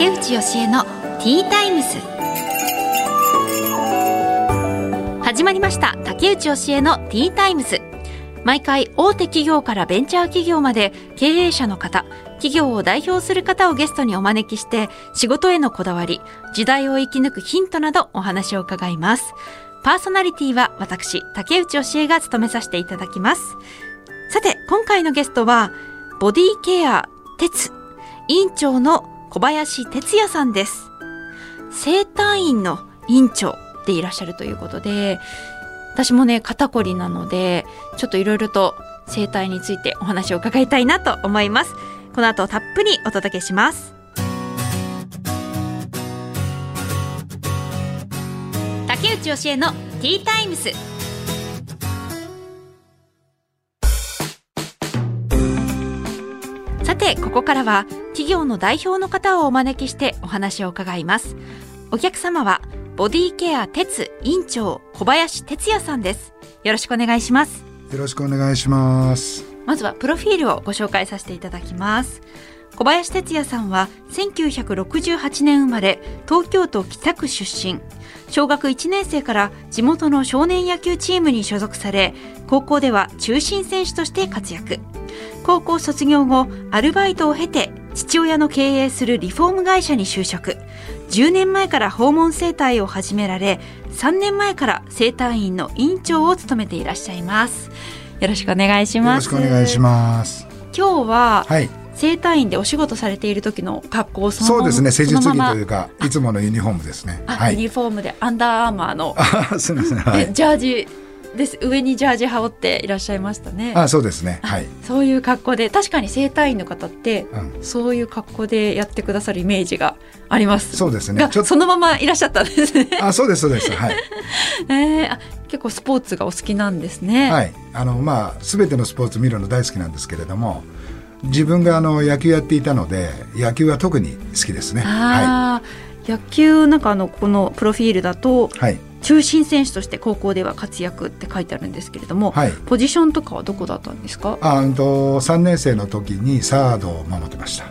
竹内義恵のティータイムス。始まりました。竹内義恵のティータイムス。毎回大手企業からベンチャー企業まで経営者の方企業を代表する方をゲストにお招きして仕事へのこだわり時代を生き抜くヒントなどお話を伺います。パーソナリティは私竹内義恵が務めさせていただきます。さて今回のゲストはボディケア鉄委員長の小林哲也さんです。整体院の院長でいらっしゃるということで私もね肩こりなのでちょっといろいろと整体についてお話を伺いたいなと思います。この後たっぷりお届けします。竹内義恵のティータイムス。てここからは企業の代表の方をお招きしてお話を伺います。お客様はボディケア鉄院長小林哲也さんです。よろしくお願いします。よろしくお願いします。まずはプロフィールをご紹介させていただきます。小林哲也さんは1968年生まれ東京都北区出身。小学1年生から地元の少年野球チームに所属され高校では中心選手として活躍高校卒業後アルバイトを経て父親の経営するリフォーム会社に就職。10年前から訪問整体を始められ3年前から整体院の院長を務めていらっしゃいます。よろしくお願いします。よろしくお願いします。今日は、はい。整体院でお仕事されている時の格好をそのそうですね。施術着というかいつものユニフォームですね。あはい。ユニフォームでアンダーアーマーの、あすみません。はい。でジャージです。上にジャージ羽織っていらっしゃいましたね。あそうですね。はい。そういう格好で。確かに整体院の方ってうん。そういう格好でやってくださるイメージがあります。そうですね。がちょっとそのままいらっしゃったんですね。あそうですそうです。はい。えー、あ結構スポーツがお好きなんですね、はい。あのまあすべてのスポーツ見るの大好きなんですけれども自分があの野球やっていたので野球は特に好きですね。はあー野球なんかあのこのプロフィールだといはい中心選手として高校では活躍って書いてあるんですけれども、はい。ポジションとかはどこだったんですか？あうんと3年生の時にサードを守ってました。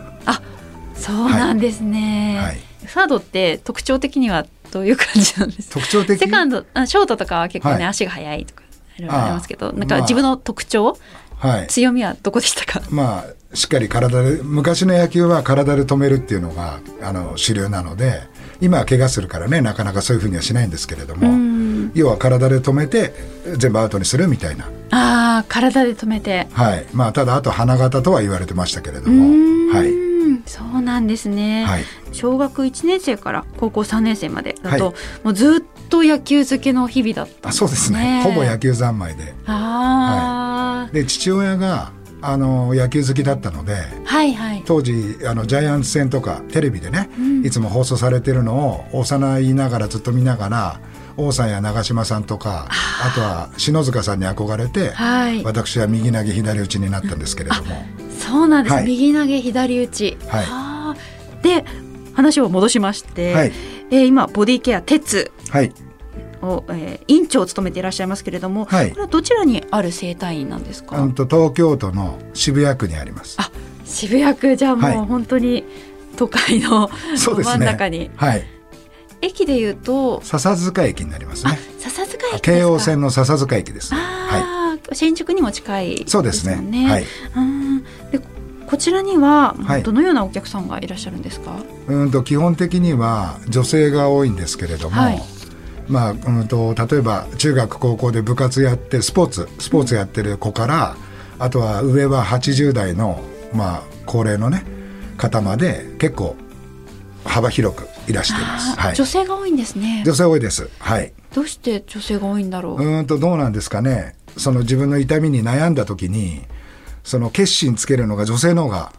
そうなんですね、はい。サードって特徴的にはどういう感じなんですか？特徴的？セカンドあショートとかは結構ね、はい。足が速いとかいろいろありますけどなんか自分の特徴、はい。強みはどこでしたか？まあしっかり体で昔の野球は体で止めるっていうのがあの主流なので今は怪我するからねなかなかそういうふうにはしないんですけれども、うん。要は体で止めて全部アウトにするみたいな、ああ体で止めて。はい。まあ、ただあと花形とは言われてましたけれども、はい。そうなんですね、はい、小学1年生から高校3年生までだと、はい。もうずっと野球漬けの日々だったねあそうですねほぼ野球三昧でああ、で父親があの野球好きだったのではいはい。当時あのジャイアンツ戦とかテレビでね、うん。いつも放送されてるのを幼いながらずっと見ながら王さんや長嶋さんとかあとは篠塚さんに憧れて、はい。私は右投げ左打ちになったんですけれども。そうなんです、はい。右投げ左打ち、はい。で話を戻しまして、はい。えー今ボディケア鉄。はいを、えー院長を務めていらっしゃいますけれども、はい。これはどちらにある整体院なんですか、うんと東京都の渋谷区にあります。あ渋谷区。じゃあはい。もう本当に都会のそうですね。真ん中に、はい。駅でいうと笹塚駅になりますあね笹塚駅ですか？京王線の笹塚駅です。ねはああ、新宿にも近いいそうですね。はい。うんでこちらにははい。どのようなお客さんがいらっしゃるんですか、うんと基本的には女性が多いんですけれども、はいまあうんと例えば中学高校で部活やってスポーツスポーツやってる子から、あとは上は80代のまあ高齢のね方まで結構幅広くいらしています。はい、女性が多いんですね女性多いです。はい。どうして女性が多いんだろう、うーんとどうなんですかね。その自分の痛みに悩んだ時にその決心つけるのが女性の方が、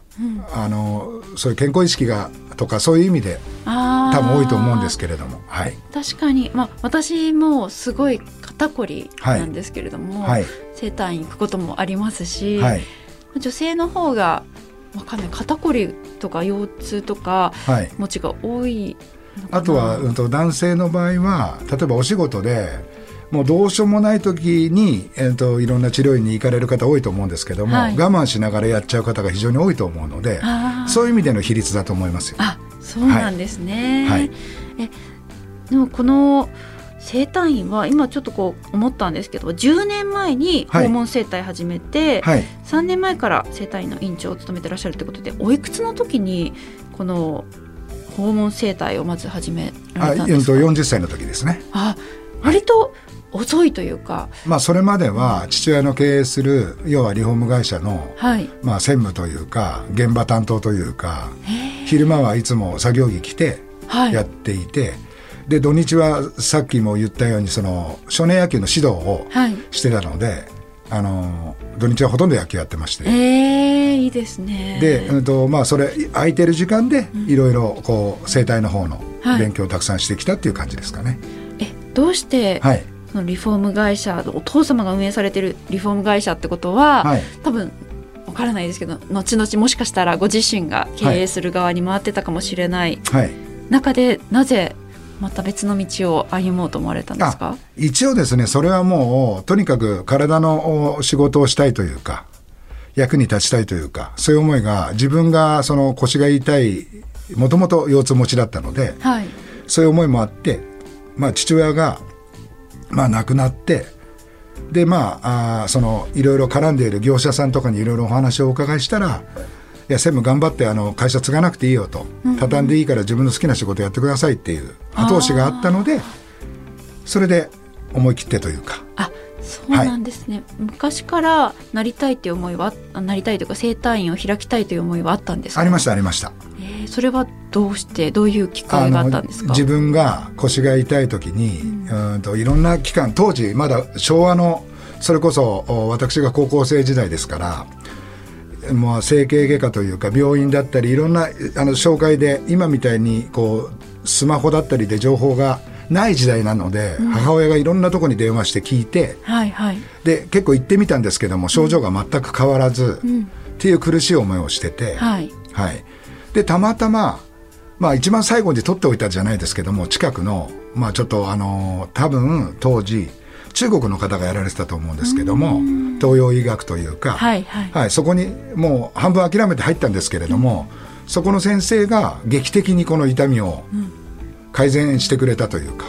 あのそういう健康意識がとかそういう意味で多分多いと思うんですけれども、はい、確かに、まあ、私もすごい肩こりなんですけれども、はい、整体院行くこともありますし、はい、女性の方がわかんない。肩こりとか腰痛とかはい。持ちが多いあとは、うんと、男性の場合は例えばお仕事でもうどうしようもない時に、えー、といろんな治療院に行かれる方多いと思うんですけども、はい。我慢しながらやっちゃう方が非常に多いと思うのでそういう意味での比率だと思いますよ。あそうなんですね、はい。えでもこの整体院は今ちょっとこう思ったんですけど10年前に訪問整体始めて、はい。3年前から整体院の院長を務めてらっしゃるってことでおいくつの時にこの訪問整体をまず始めらあれたんですか？うんと40歳の時ですね。あ割と遅いというか。まあそれまでは父親の経営する要はリフォーム会社のはい。まあ専務というか現場担当というか昼間はいつも作業着着てはい。やっていて、で土日はさっきも言ったようにその少年野球の指導をはい。してたので、あの土日はほとんど野球やってまして、えー、いいですね。で、うんとまあ、それ空いてる時間でいろいろこう生態の方のはい。勉強をたくさんしてきたっていう感じですかね。えどうして、はい、そのリフォーム会社お父様が運営されてるリフォーム会社ってことは、はい。多分わからないですけど後々もしかしたらご自身が経営する側に回ってたかもしれないはい。中で、なぜまた別の道を歩もうと思われたんですか？一応ですねそれはもうとにかく体のお仕事をしたいというか役に立ちたいというかそういう思いが自分がその腰が痛いもともと腰痛持ちだったのではい。そういう思いもあって、まあ、父親が、まあ、亡くなってでまああーそのいろいろ絡んでいる業者さんとかにいろいろお話をお伺いしたら「いや専務頑張ってあの会社継がなくていいよ」と「畳んでいいから自分の好きな仕事やってください」っていう後押しがあったのでそれで思い切ってというか。あそうなんですね、昔からなりたいという思いはあなりたいというか整体院を開きたいという思いはあったんですか？ありましたありました。えーそれはどうしてどういうきっかけがあったんですか？自分が腰が痛い時に、うん、といろんな期間当時まだ昭和のそれこそお私が高校生時代ですからもう整形外科というか病院だったりいろんなあの紹介で今みたいにこうスマホだったりで情報がない時代なので、母親がいろんなとこに電話して聞いてはいはい。で結構行ってみたんですけども症状が全く変わらず、っていう苦しい思いをしてて。はい。はい、でたまたま、まあ、一番最後に取っておいたじゃないですけども近くの、まあ、ちょっとあの多分当時中国の方がやられてたと思うんですけども東洋医学というか、はいはい。そこにもう半分諦めて入ったんですけれども、そこの先生が劇的にこの痛みを改善してくれたというか、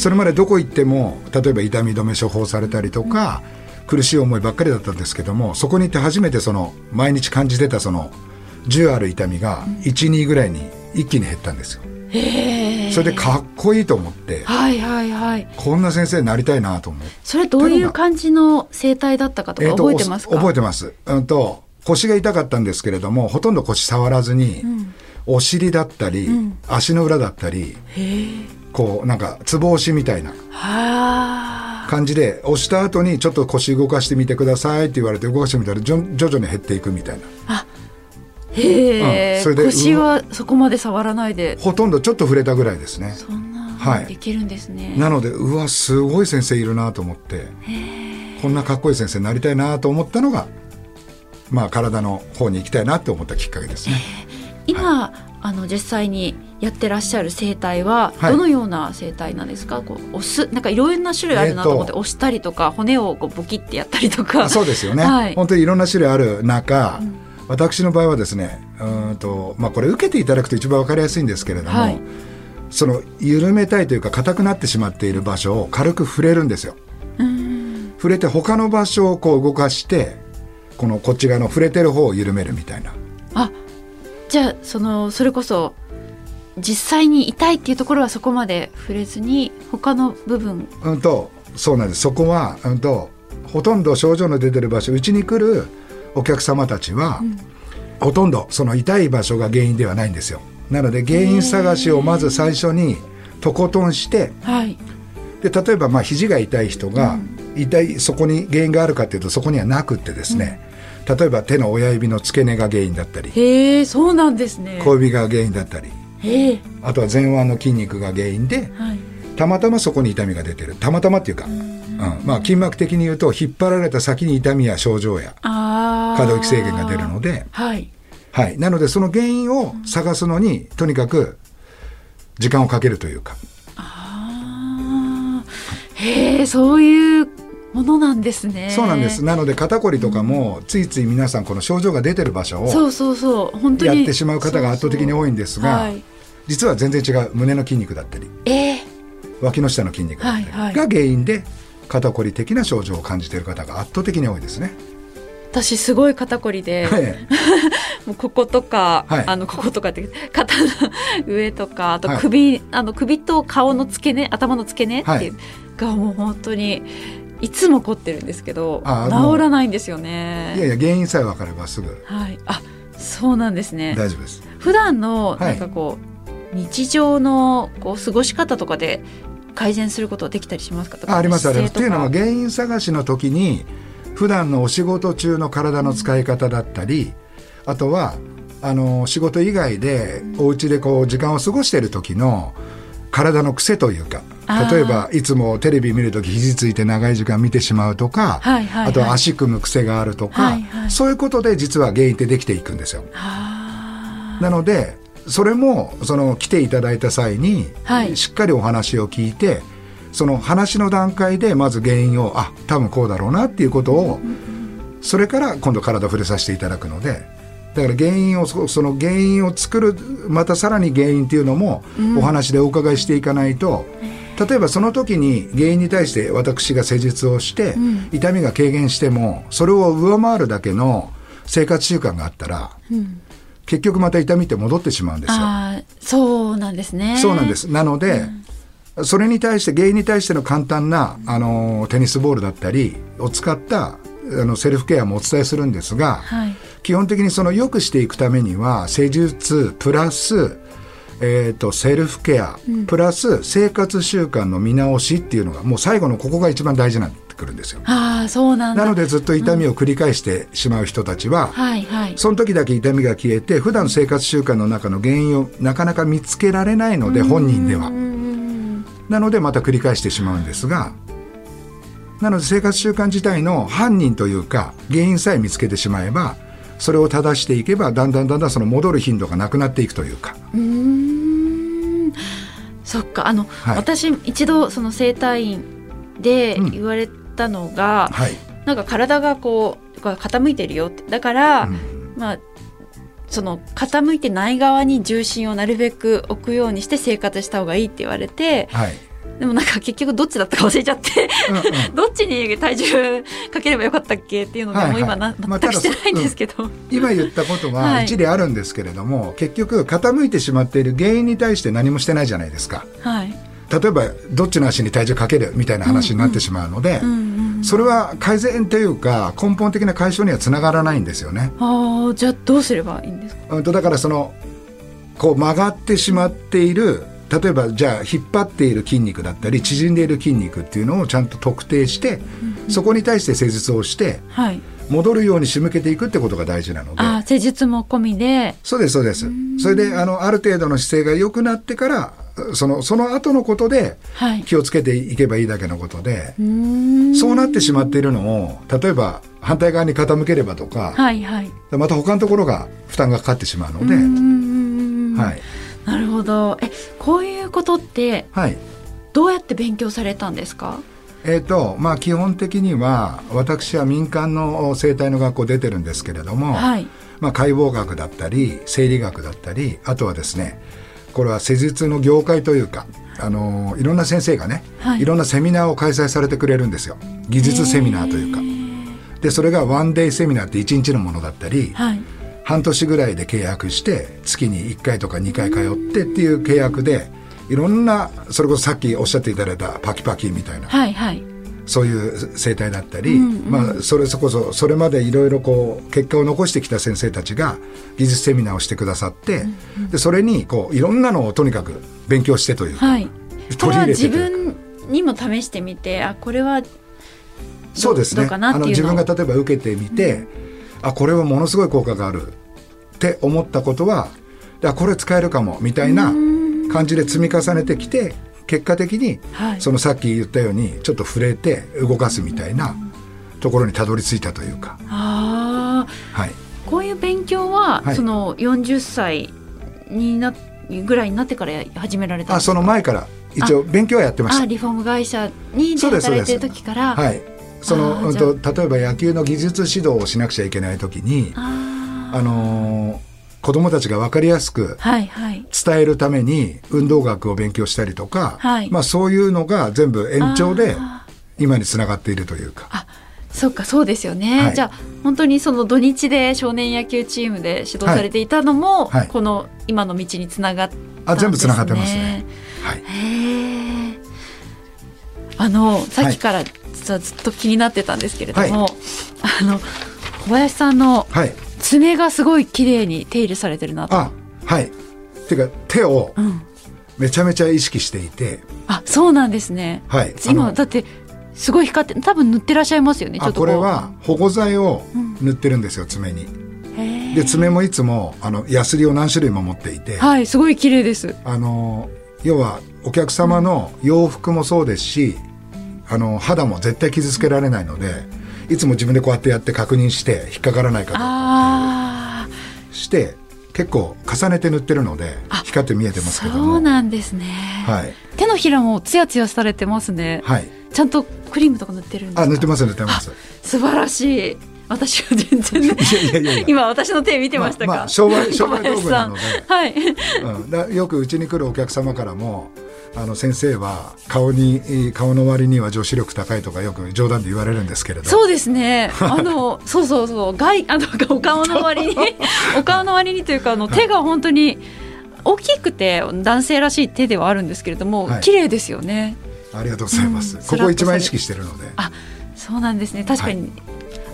それまでどこ行っても例えば痛み止め処方されたりとか、苦しい思いばっかりだったんですけどもそこに行って初めてその毎日感じてたその10ある痛みが12ぐらいに一気に減ったんですよ。それでかっこいいと思ってはいはいはい。こんな先生になりたいなと思って。それどういう感じの生態だったかとかーと覚えてますか、お覚えてます。うんと腰が痛かったんですけれどもほとんど腰触らずに、お尻だったり、足の裏だったりこうなんかつぼ押しみたいな。はあ。感じで押した後にちょっと腰動かしてみてくださいって言われて動かしてみたら徐々に減っていくみたいな。へえ、うん。それで腰はそこまで触らないで。ほとんどちょっと触れたぐらいですね。そんなはい。できるんですね、なのでうわすごい先生いるなと思ってこんなかっこいい先生になりたいなと思ったのがまあ体の方に行きたいなって思ったきっかけですね今、あの実際にやってらっしゃる生態ははい。どのような生態なんですか、こう押すなんかいろんな種類あるなと思って、押したりとか骨をこうボキってやったりとか。あ そうですよね、はい。本当にいろんな種類ある中、私の場合はですねうーんと、まあ、これ受けていただくと一番わかりやすいんですけれども、はい。その緩めたいというか硬くなってしまっている場所を軽く触れるんですよ。うん。触れて他の場所をこう動かしてこのこっち側の触れてる方を緩めるみたいな。あじゃあそのそれこそ実際に痛いっていうところはそこまで触れずに他の部分。うんとそうなんです。そこは、うん、とほとんど症状の出てる場所うちに来るお客様たちは、ほとんどその痛い場所が原因ではないんですよ。なので原因探しをまず最初にとことんしてはい。で例えばまあ肘が痛い人が、痛いそこに原因があるかというとそこにはなくってですね、例えば手の親指の付け根が原因だったりへえそうなんですね。小指が原因だったりあとは前腕の筋肉が原因ではい。たまたまそこに痛みが出てる。たまたまっていうか、うん。まあ、筋膜的に言うと引っ張られた先に痛みや症状や可動域制限が出るので、はい。はい、なのでその原因を探すのにとにかく時間をかけるというか。あー。へえそういうものなんですね。そうなんです。なので肩こりとかも、ついつい皆さんこの症状が出てる場所をそうそうそう。本当にやってしまう方が圧倒的に多いんですがはい。実は全然違う。胸の筋肉だったりえー脇の下の筋肉だったりはいはい。が原因で肩こり的な症状を感じている方が圧倒的に多いですね。私すごい肩こりで、え もうこことか、はい。あのこことかって肩の上とかあとはい。首、あの首と顔の付け根頭の付け根っていう、はがもう本当にいつも凝ってるんですけど治らないんですよね。いやいや原因さえ分かればすぐはい、あそうなんですね。大丈夫です。普段のはいなんかこう、日常のこう過ごし方とかで改善することはできたりしますか？あありますあります。っていうのは原因探しの時に普段のお仕事中の体の使い方だったり、あとはあの仕事以外でお家でこう時間を過ごしている時の体の癖というか例えばいつもテレビ見る時肘ついて長い時間見てしまうとか、はいはいはい。あとは足組む癖があるとか、はいはい。そういうことで実は原因ってできていくんですよ。はなのでそれもその来ていただいた際に、はい。しっかりお話を聞いてその話の段階でまず原因をあ多分こうだろうなっていうことをそれから今度体を触れさせていただくのでだから原因をそその原因を作るまたさらに原因っていうのもお話でお伺いしていかないと、例えばその時に原因に対して私が施術をして、痛みが軽減してもそれを上回るだけの生活習慣があったら、結局また痛みって戻ってしまうんですよ。そうなんですね。そうなんです。なので、それに対して、原因に対しての簡単な、あの、テニスボールだったりを使った、あの、セルフケアもお伝えするんですが、はい。基本的にその良くしていくためには、施術、プラス、えっ、と、セルフケア、プラス生活習慣の見直しっていうのが、もう最後のここが一番大事になってくるんですよ。ああそうなんだ。なのでずっと痛みを繰り返してしまう人たちは、はいはい。その時だけ痛みが消えて、普段の生活習慣の中の原因をなかなか見つけられないので、本人では。なのでまた繰り返してしまうんですが、なので生活習慣自体の犯人というか、原因さえ見つけてしまえば、それを正していけば、だんだんだんだんその戻る頻度がなくなっていくというか。うーんそっかあの、い私一度その整体院でうん言われたのが、はい。なんか体がこう傾いてるよってだから、うんまあその傾いてない側に重心をなるべく置くようにして生活した方がいいって言われてはい。でもなんか結局どっちだったか忘れちゃってうんうん。どっちに体重かければよかったっけっていうので、はいはい。もう今なまあ全くしてないんですけど、今言ったことははい。一理あるんですけれども、結局傾いてしまっている原因に対して何もしてないじゃないですか。はい、例えば、どっちの足に体重かけるみたいな話になってしまうので、それは改善というか根本的な解消にはつながらないんですよね。ああじゃあどうすればいいんですか？うんとだからそのこう曲がってしまっている例えばじゃあ引っ張っている筋肉だったり縮んでいる筋肉っていうのをちゃんと特定して、そこに対して施術をしてはい。戻るように仕向けていくってことが大事なので。あー施術も込みで。そうですそうです。それであのある程度の姿勢が良くなってからそのその後のことではい。気をつけていけばいいだけのことで、うーん。そうなってしまっているのを例えば反対側に傾ければとか、はいはい。また他のところが負担がかかってしまうので、うんうんうんうん。はいなるほど。えこういうことってはい。どうやって勉強されたんですか？えーとまあ、基本的には私は民間の生態の学校出てるんですけれども、はい。まあ、解剖学だったり生理学だったりあとはですねこれは施術の業界というかあのいろんな先生がね、はい。い、ろんなセミナーを開催されてくれるんですよ。技術セミナーというか。でそれがワンデイセミナーって1日のものだったり、はい半年ぐらいで契約して月に1回とか2回通ってっていう契約でいろんなそれこそさっきおっしゃっていただいたパキパキみたいなはいはい。そういう生態だったり、うんうん。まあ、それそこそそれまでいろいろこう結果を残してきた先生たちが技術セミナーをしてくださって、でそれにこういろんなのをとにかく勉強してというか、はい。これは自取り入れてというか。分にも試してみてあこれはそうですね。どうかなあのっていうのを。自分が例えば受けてみて、あこれはものすごい効果がある。って思ったことはあこれ使えるかもみたいな感じで積み重ねてきて結果的にはい。そのさっき言ったようにちょっと触れて動かすみたいなところにたどり着いたというか、はい、こういう勉強は、はい。その40歳になぐらいになってから始められたんあそですか？の前から一応勉強はやってました。あリフォーム会社に働いてる時から、はいその、うんと、例えば野球の技術指導をしなくちゃいけない時に、ああのー子供たちが分かりやすく伝えるために運動学を勉強したりとか、はい。まあそういうのが全部延長であ今につながっているというか。あそっかそうですよね、はい。じゃあ本当にその土日で少年野球チームで指導されていたのも、はい。はい。この今の道につながったんですね。あ全部つながってますね。はい。へえあのさっきから実はずっと気になってたんですけれども、あの小林さんのはい。爪がすごい綺麗に手入れされてるなと。あ、はい。っていうか手をうん、めちゃめちゃ意識していて、あそうなんですね。はい。今だってすごい光って多分塗ってらっしゃいますよね。ちょあっとこれは保護剤をうん塗ってるんですよ爪に。へえで爪もいつもあのヤスリを何種類も持っていて、はいすごい綺麗です。あの要はお客様の洋服もそうですし、あの肌も絶対傷つけられないのでいつも自分でこうやってやって確認して引っかからないかどうかあして結構重ねて塗ってるのであ光って見えてあますけどもそうなんですね。はい手のひらもツヤツヤされてますね。はいちゃんとクリームとか塗ってるんですか？あ塗ってます塗ってます素晴らしい。私は全然ね。いやいや今私の手見てましたか？まあまあ商売商売道具なので はい。うん、だよくうちに来るお客様からもあの先生は顔にえー顔の割には女子力高いとかよく冗談で言われるんですけれどそうですね。あの、そうそうそう、外、あの、お顔の割に、お 顔の割にというか、あの、手が本当に。大きくて男性らしい手ではあるんですけれども、はい綺麗ですよね。ありがとうございます、うんここ一番意識してるのであ、そうなんですね。確かに、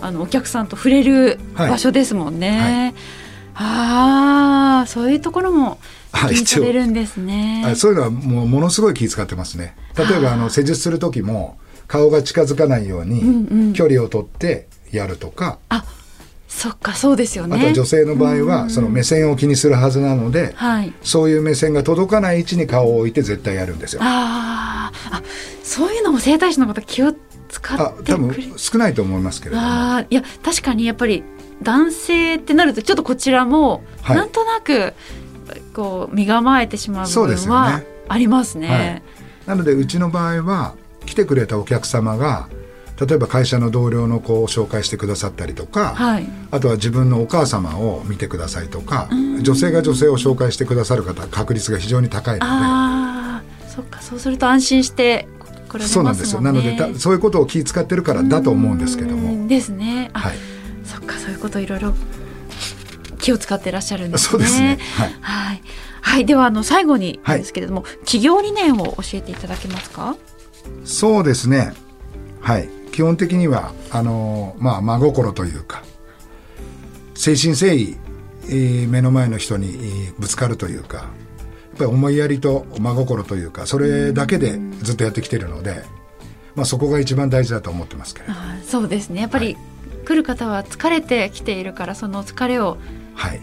あのお客さんと触れる場所ですもんね。ああ、そういうところもあ気にされるんですね。あそういうのはもうものすごい気遣ってますね。例えばあの施術する時も顔が近づかないよううんうにん。距離を取ってやるとか、あ、そっか、そうですよね。あとは女性の場合はその目線を気にするはずなので、はい。そういう目線が届かない位置に顔を置いて絶対やるんですよ。あー。あ、そういうのも整体師の方気を使あって多分少ないと思いますけれども。あー。いや確かにやっぱり男性ってなるとちょっとこちらもはい。なんとなくこう身構えてしまう部分はありますね。はい。なのでうちの場合は来てくれたお客様が例えば会社の同僚の子を紹介してくださったりとか、はい。あとは自分のお母様を見てくださいとかうん。女性が女性を紹介してくださる方確率が非常に高いのああ、そっかそうすると安心してこれでそうなんですよ。なのでたそういうことを気遣ってるからだと思うんですけども、ですね。あ、はい、そっかそういうこといろいろ気を使ってらっしゃるんですね。そうですね、はい、はい。はい、ではあの最後にはいですけれども、企業理念を教えていただけますか？そうですねはい基本的にはあのまあ真心というか誠心誠意、えー目の前の人にえーぶつかるというかやっぱり思いやりと真心というかそれだけでずっとやってきてるので、まあ、そこが一番大事だと思ってますけれどそうですね。やっぱり、来る方は疲れてきているからその疲れをはい。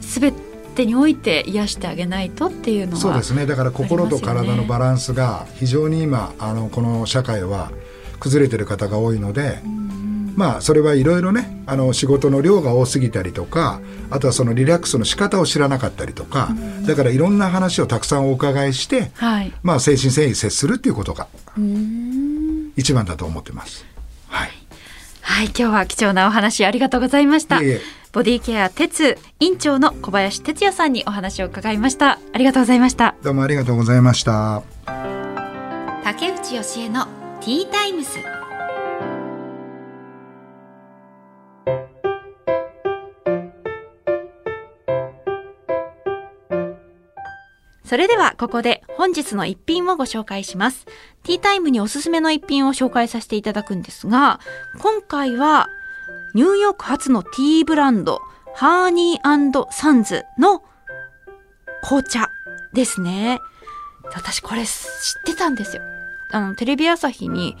すべてにおいて癒してあげないとっていうのはそうですね。だから心と体のバランスが非常に今あのこの社会は崩れてる方が多いので、まあそれはいろいろねあの仕事の量が多すぎたりとかあとはそのリラックスの仕方を知らなかったりとか、だからいろんな話をたくさんお伺いして、はい。まあ誠心誠意接するっていうことが一番だと思ってます。はい。はい、今日は貴重なお話ありがとうございました。いえいえボディケア鉄院長の小林哲也さんにお話を伺いました。ありがとうございました。どうもありがとうございました。竹内義恵のティータイムス。それではここで本日の一品をご紹介します。ティータイムにおすすめの一品を紹介させていただくんですが、今回はニューヨーク発のティーブランド、ハーニーサンズの紅茶ですね。私これ知ってたんですよ。あの、テレビ朝日に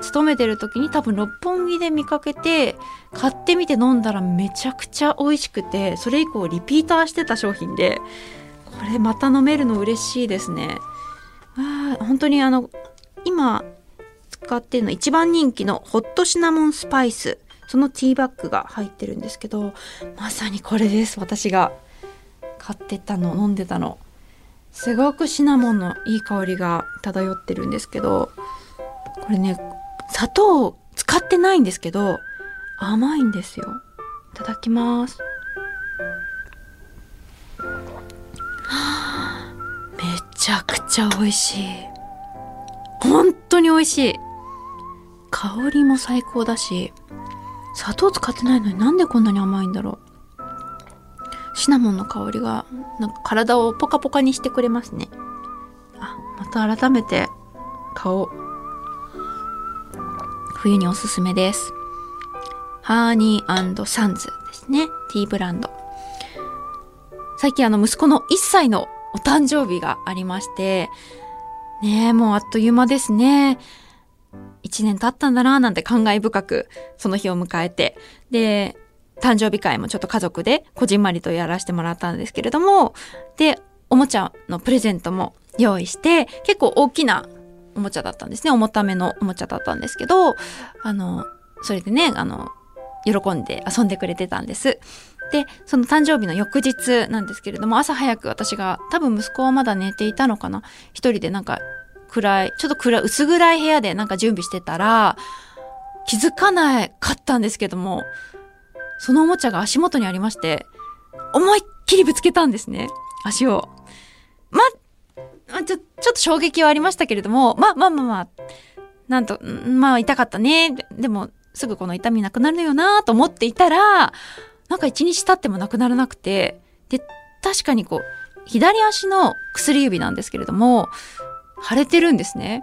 勤めてる時に多分六本木で見かけて、買ってみて飲んだらめちゃくちゃ美味しくて、それ以降リピーターしてた商品で、これまた飲めるの嬉しいですね。あ本当にあの、今使ってるの一番人気のホットシナモンスパイス。そのティーバッグが入ってるんですけど、まさにこれです。私が買ってたの、飲んでたの。すごくシナモンのいい香りが漂ってるんですけどこれね砂糖使ってないんですけど、甘いんですよ。いただきます。めちゃくちゃ美味しい。本当に美味しい。香りも最高だし、砂糖使ってないのになんでこんなに甘いんだろう。シナモンの香りが、なんか体をポカポカにしてくれますね。あ、また改めて顔。冬におすすめです。ハーニーサンズですね。ティーブランド。最近あの息子の1歳のお誕生日がありまして、ねえ、もうあっという間ですね。1年経ったんだななんて感慨深くその日を迎えて、で、誕生日会もちょっと家族でこじんまりとやらせてもらったんですけれども、で、おもちゃのプレゼントも用意して、結構大きなおもちゃだったんですね。重ためのおもちゃだったんですけど、あの、それでね、あの、喜んで遊んでくれてたんです。で、その誕生日の翌日なんですけれども、朝早く私が、多分息子はまだ寝ていたのかな一人でなんか暗い、ちょっと暗い、薄暗い部屋でなんか準備してたら、気づかなかったんですけども、そのおもちゃが足元にありまして、思いっきりぶつけたんですね。足を。ま、まちょ、ちょっと衝撃はありましたけれども、ま、まあまあまあ、なんと、まあ痛かったね。でも、すぐこの痛みなくなるよなと思っていたら、なんか一日経ってもなくならなくて、で、確かにこう、左足の薬指なんですけれども、腫れてるんですね。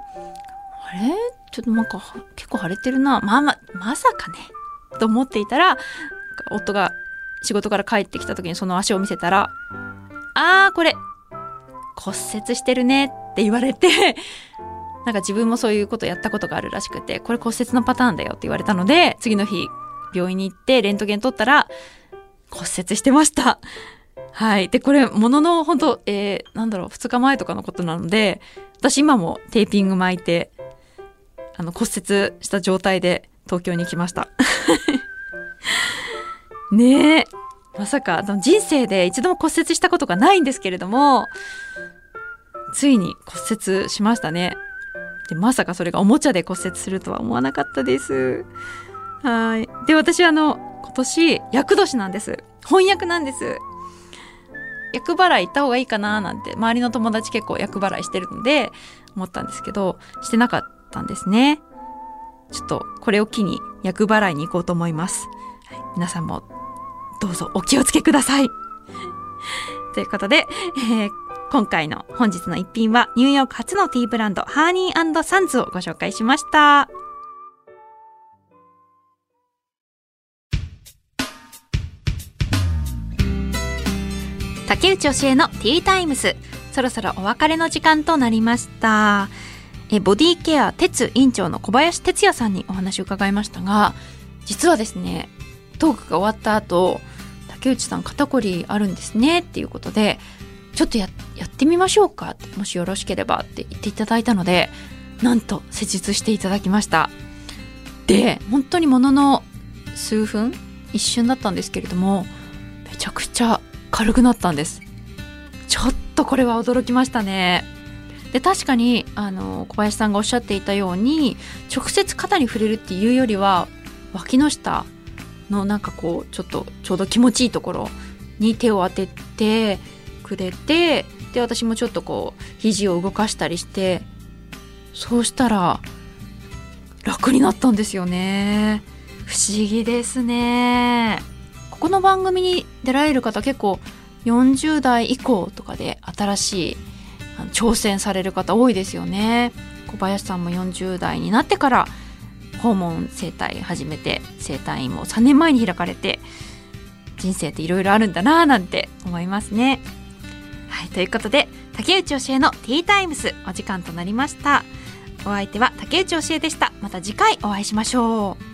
あれ？ちょっとなんか結構腫れてるな。まあまあ、まさかね。と思っていたら、夫が仕事から帰ってきた時にその足を見せたら、あー、これ、骨折してるねって言われて なんか自分もそういうことやったことがあるらしくて、これ骨折のパターンだよって言われたので、次の日、病院に行ってレントゲン取ったら、骨折してました。はい。で、これ、ものの、本当えー、なんだろう、2日前とかのことなので、私今もテーピング巻いて、あの、骨折した状態で東京に来ました。ねえ。まさか、人生で一度も骨折したことがないんですけれども、ついに骨折しましたね。で、まさかそれがおもちゃで骨折するとは思わなかったです。はい。で、私はあの、今年、厄年なんです。翻訳なんです。厄払い行った方がいいかななんて、周りの友達結構厄払いしてるので、思ったんですけど、してなかったんですね。ちょっと、これを機に厄払いに行こうと思います。皆さんも、どうぞお気をつけください。ということで、えー、今回の本日の一品はニューヨーク初のティーブランドハーニーサンズをご紹介しました。竹内教えのティータイムス。そろそろお別れの時間となりました。えボディケア鉄院長の小林哲也さんにお話を伺いましたが実はですねトークが終わった後竹内さん肩こりあるんですねっていうことでちょっとやってみましょうかもしよろしければって言っていただいたのでなんと施術していただきました。で本当にものの数分一瞬だったんですけれどもめちゃくちゃ軽くなったんです。ちょっとこれは驚きましたね。で確かにあの小林さんがおっしゃっていたように直接肩に触れるっていうよりは脇の下のなんかこうちょっとちょうど気持ちいいところに手を当ててくれてで私もちょっとこう肘を動かしたりしてそうしたら楽になったんですよね。不思議ですね。この番組に出られる方結構40代以降とかで新しい挑戦される方多いですよね。小林さんも40代になってから訪問整体始めて整体院も3年前に開かれて人生っていろいろあるんだなぁなんて思いますね。はいということで竹内教えのティータイムスお時間となりました。お相手は竹内教えでした。また次回お会いしましょう。